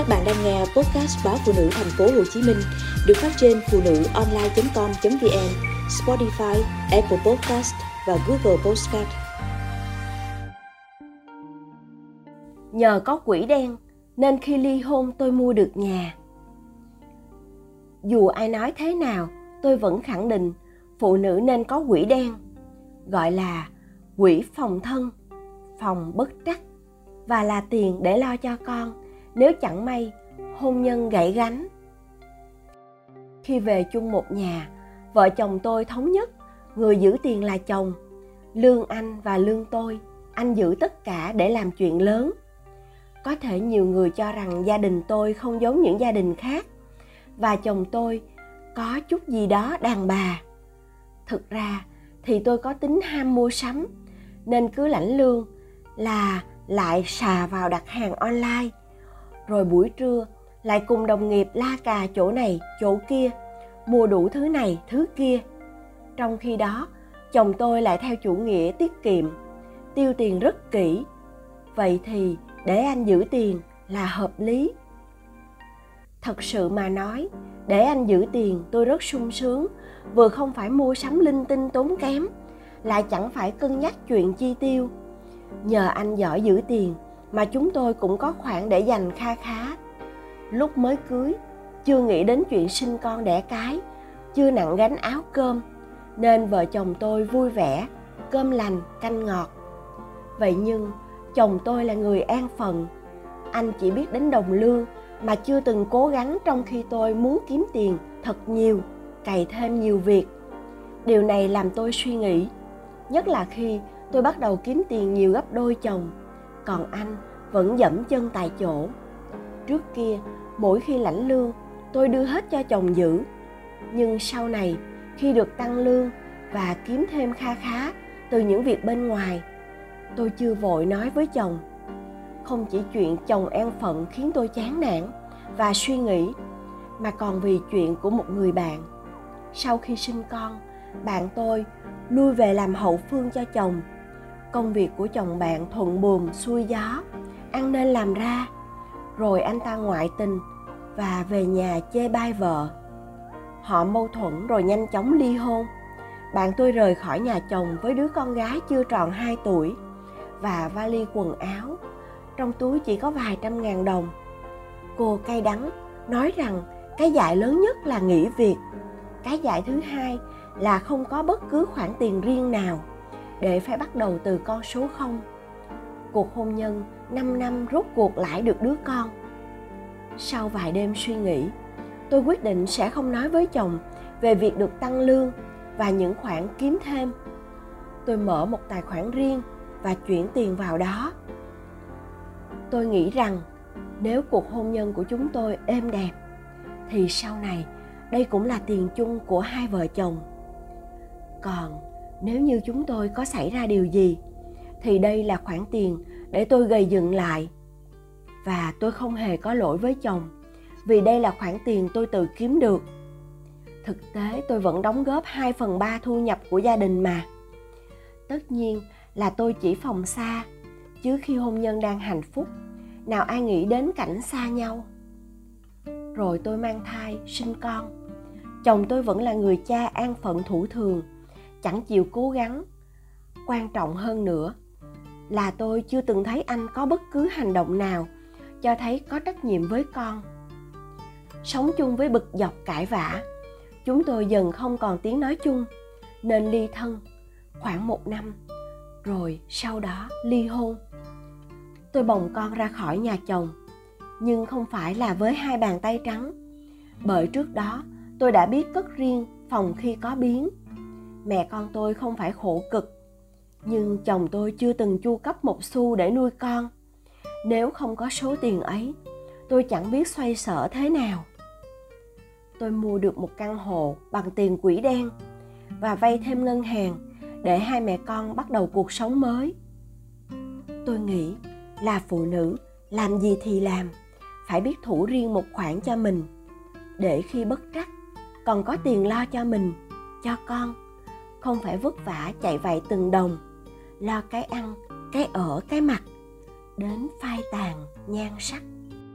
Các bạn đang nghe podcast báo phụ nữ thành phố Hồ Chí Minh được phát trên phụ nữ online.com.vn, Spotify, Apple Podcast và Google Podcast. Nhờ có quỷ đen nên khi ly hôn tôi mua được nhà. Dù ai nói thế nào, tôi vẫn khẳng định phụ nữ nên có quỷ đen, gọi là quỹ phòng thân, phòng bất trắc và là tiền để lo cho con nếu chẳng may hôn nhân gãy gánh. Khi về chung một nhà, vợ chồng tôi thống nhất người giữ tiền là chồng, lương anh và lương tôi, anh giữ tất cả để làm chuyện lớn. Có thể nhiều người cho rằng gia đình tôi không giống những gia đình khác và chồng tôi có chút gì đó đàn bà. Thực ra thì tôi có tính ham mua sắm nên cứ lãnh lương là lại xà vào đặt hàng online rồi buổi trưa, lại cùng đồng nghiệp la cà chỗ này, chỗ kia, mua đủ thứ này, thứ kia. Trong khi đó, chồng tôi lại theo chủ nghĩa tiết kiệm, tiêu tiền rất kỹ. Vậy thì để anh giữ tiền là hợp lý. Thật sự mà nói, để anh giữ tiền tôi rất sung sướng, vừa không phải mua sắm linh tinh tốn kém, lại chẳng phải cân nhắc chuyện chi tiêu. Nhờ anh giỏi giữ tiền mà chúng tôi cũng có khoản để dành kha khá. Lúc mới cưới, chưa nghĩ đến chuyện sinh con đẻ cái, chưa nặng gánh áo cơm, nên vợ chồng tôi vui vẻ, cơm lành, canh ngọt. Vậy nhưng, chồng tôi là người an phận. Anh chỉ biết đến đồng lương mà chưa từng cố gắng trong khi tôi muốn kiếm tiền thật nhiều, cày thêm nhiều việc. Điều này làm tôi suy nghĩ, nhất là khi tôi bắt đầu kiếm tiền nhiều gấp đôi chồng còn anh vẫn dẫm chân tại chỗ. Trước kia, mỗi khi lãnh lương, tôi đưa hết cho chồng giữ. Nhưng sau này, khi được tăng lương và kiếm thêm kha khá từ những việc bên ngoài, tôi chưa vội nói với chồng. Không chỉ chuyện chồng an phận khiến tôi chán nản và suy nghĩ, mà còn vì chuyện của một người bạn. Sau khi sinh con, bạn tôi lui về làm hậu phương cho chồng công việc của chồng bạn thuận buồm, xuôi gió. Ăn nên làm ra. Rồi anh ta ngoại tình và về nhà chê bai vợ. Họ mâu thuẫn rồi nhanh chóng ly hôn. Bạn tôi rời khỏi nhà chồng với đứa con gái chưa tròn 2 tuổi và vali quần áo. Trong túi chỉ có vài trăm ngàn đồng. Cô cay đắng, nói rằng cái dạy lớn nhất là nghỉ việc. Cái dạy thứ hai là không có bất cứ khoản tiền riêng nào để phải bắt đầu từ con số không cuộc hôn nhân 5 năm rốt cuộc lại được đứa con. Sau vài đêm suy nghĩ, tôi quyết định sẽ không nói với chồng về việc được tăng lương và những khoản kiếm thêm. Tôi mở một tài khoản riêng và chuyển tiền vào đó. Tôi nghĩ rằng nếu cuộc hôn nhân của chúng tôi êm đẹp thì sau này đây cũng là tiền chung của hai vợ chồng. Còn nếu như chúng tôi có xảy ra điều gì, thì đây là khoản tiền để tôi gầy dựng lại. Và tôi không hề có lỗi với chồng, vì đây là khoản tiền tôi tự kiếm được. Thực tế, tôi vẫn đóng góp 2 phần 3 thu nhập của gia đình mà. Tất nhiên là tôi chỉ phòng xa, chứ khi hôn nhân đang hạnh phúc, nào ai nghĩ đến cảnh xa nhau. Rồi tôi mang thai, sinh con. Chồng tôi vẫn là người cha an phận thủ thường chẳng chịu cố gắng. Quan trọng hơn nữa là tôi chưa từng thấy anh có bất cứ hành động nào cho thấy có trách nhiệm với con. Sống chung với bực dọc cãi vã, chúng tôi dần không còn tiếng nói chung, nên ly thân khoảng một năm, rồi sau đó ly hôn. Tôi bồng con ra khỏi nhà chồng, nhưng không phải là với hai bàn tay trắng, bởi trước đó tôi đã biết cất riêng phòng khi có biến mẹ con tôi không phải khổ cực, nhưng chồng tôi chưa từng chu cấp một xu để nuôi con. Nếu không có số tiền ấy, tôi chẳng biết xoay sở thế nào. Tôi mua được một căn hộ bằng tiền quỹ đen và vay thêm ngân hàng để hai mẹ con bắt đầu cuộc sống mới. Tôi nghĩ là phụ nữ làm gì thì làm, phải biết thủ riêng một khoản cho mình, để khi bất trắc còn có tiền lo cho mình, cho con không phải vất vả chạy vạy từng đồng, lo cái ăn, cái ở, cái mặt đến phai tàn nhan sắc.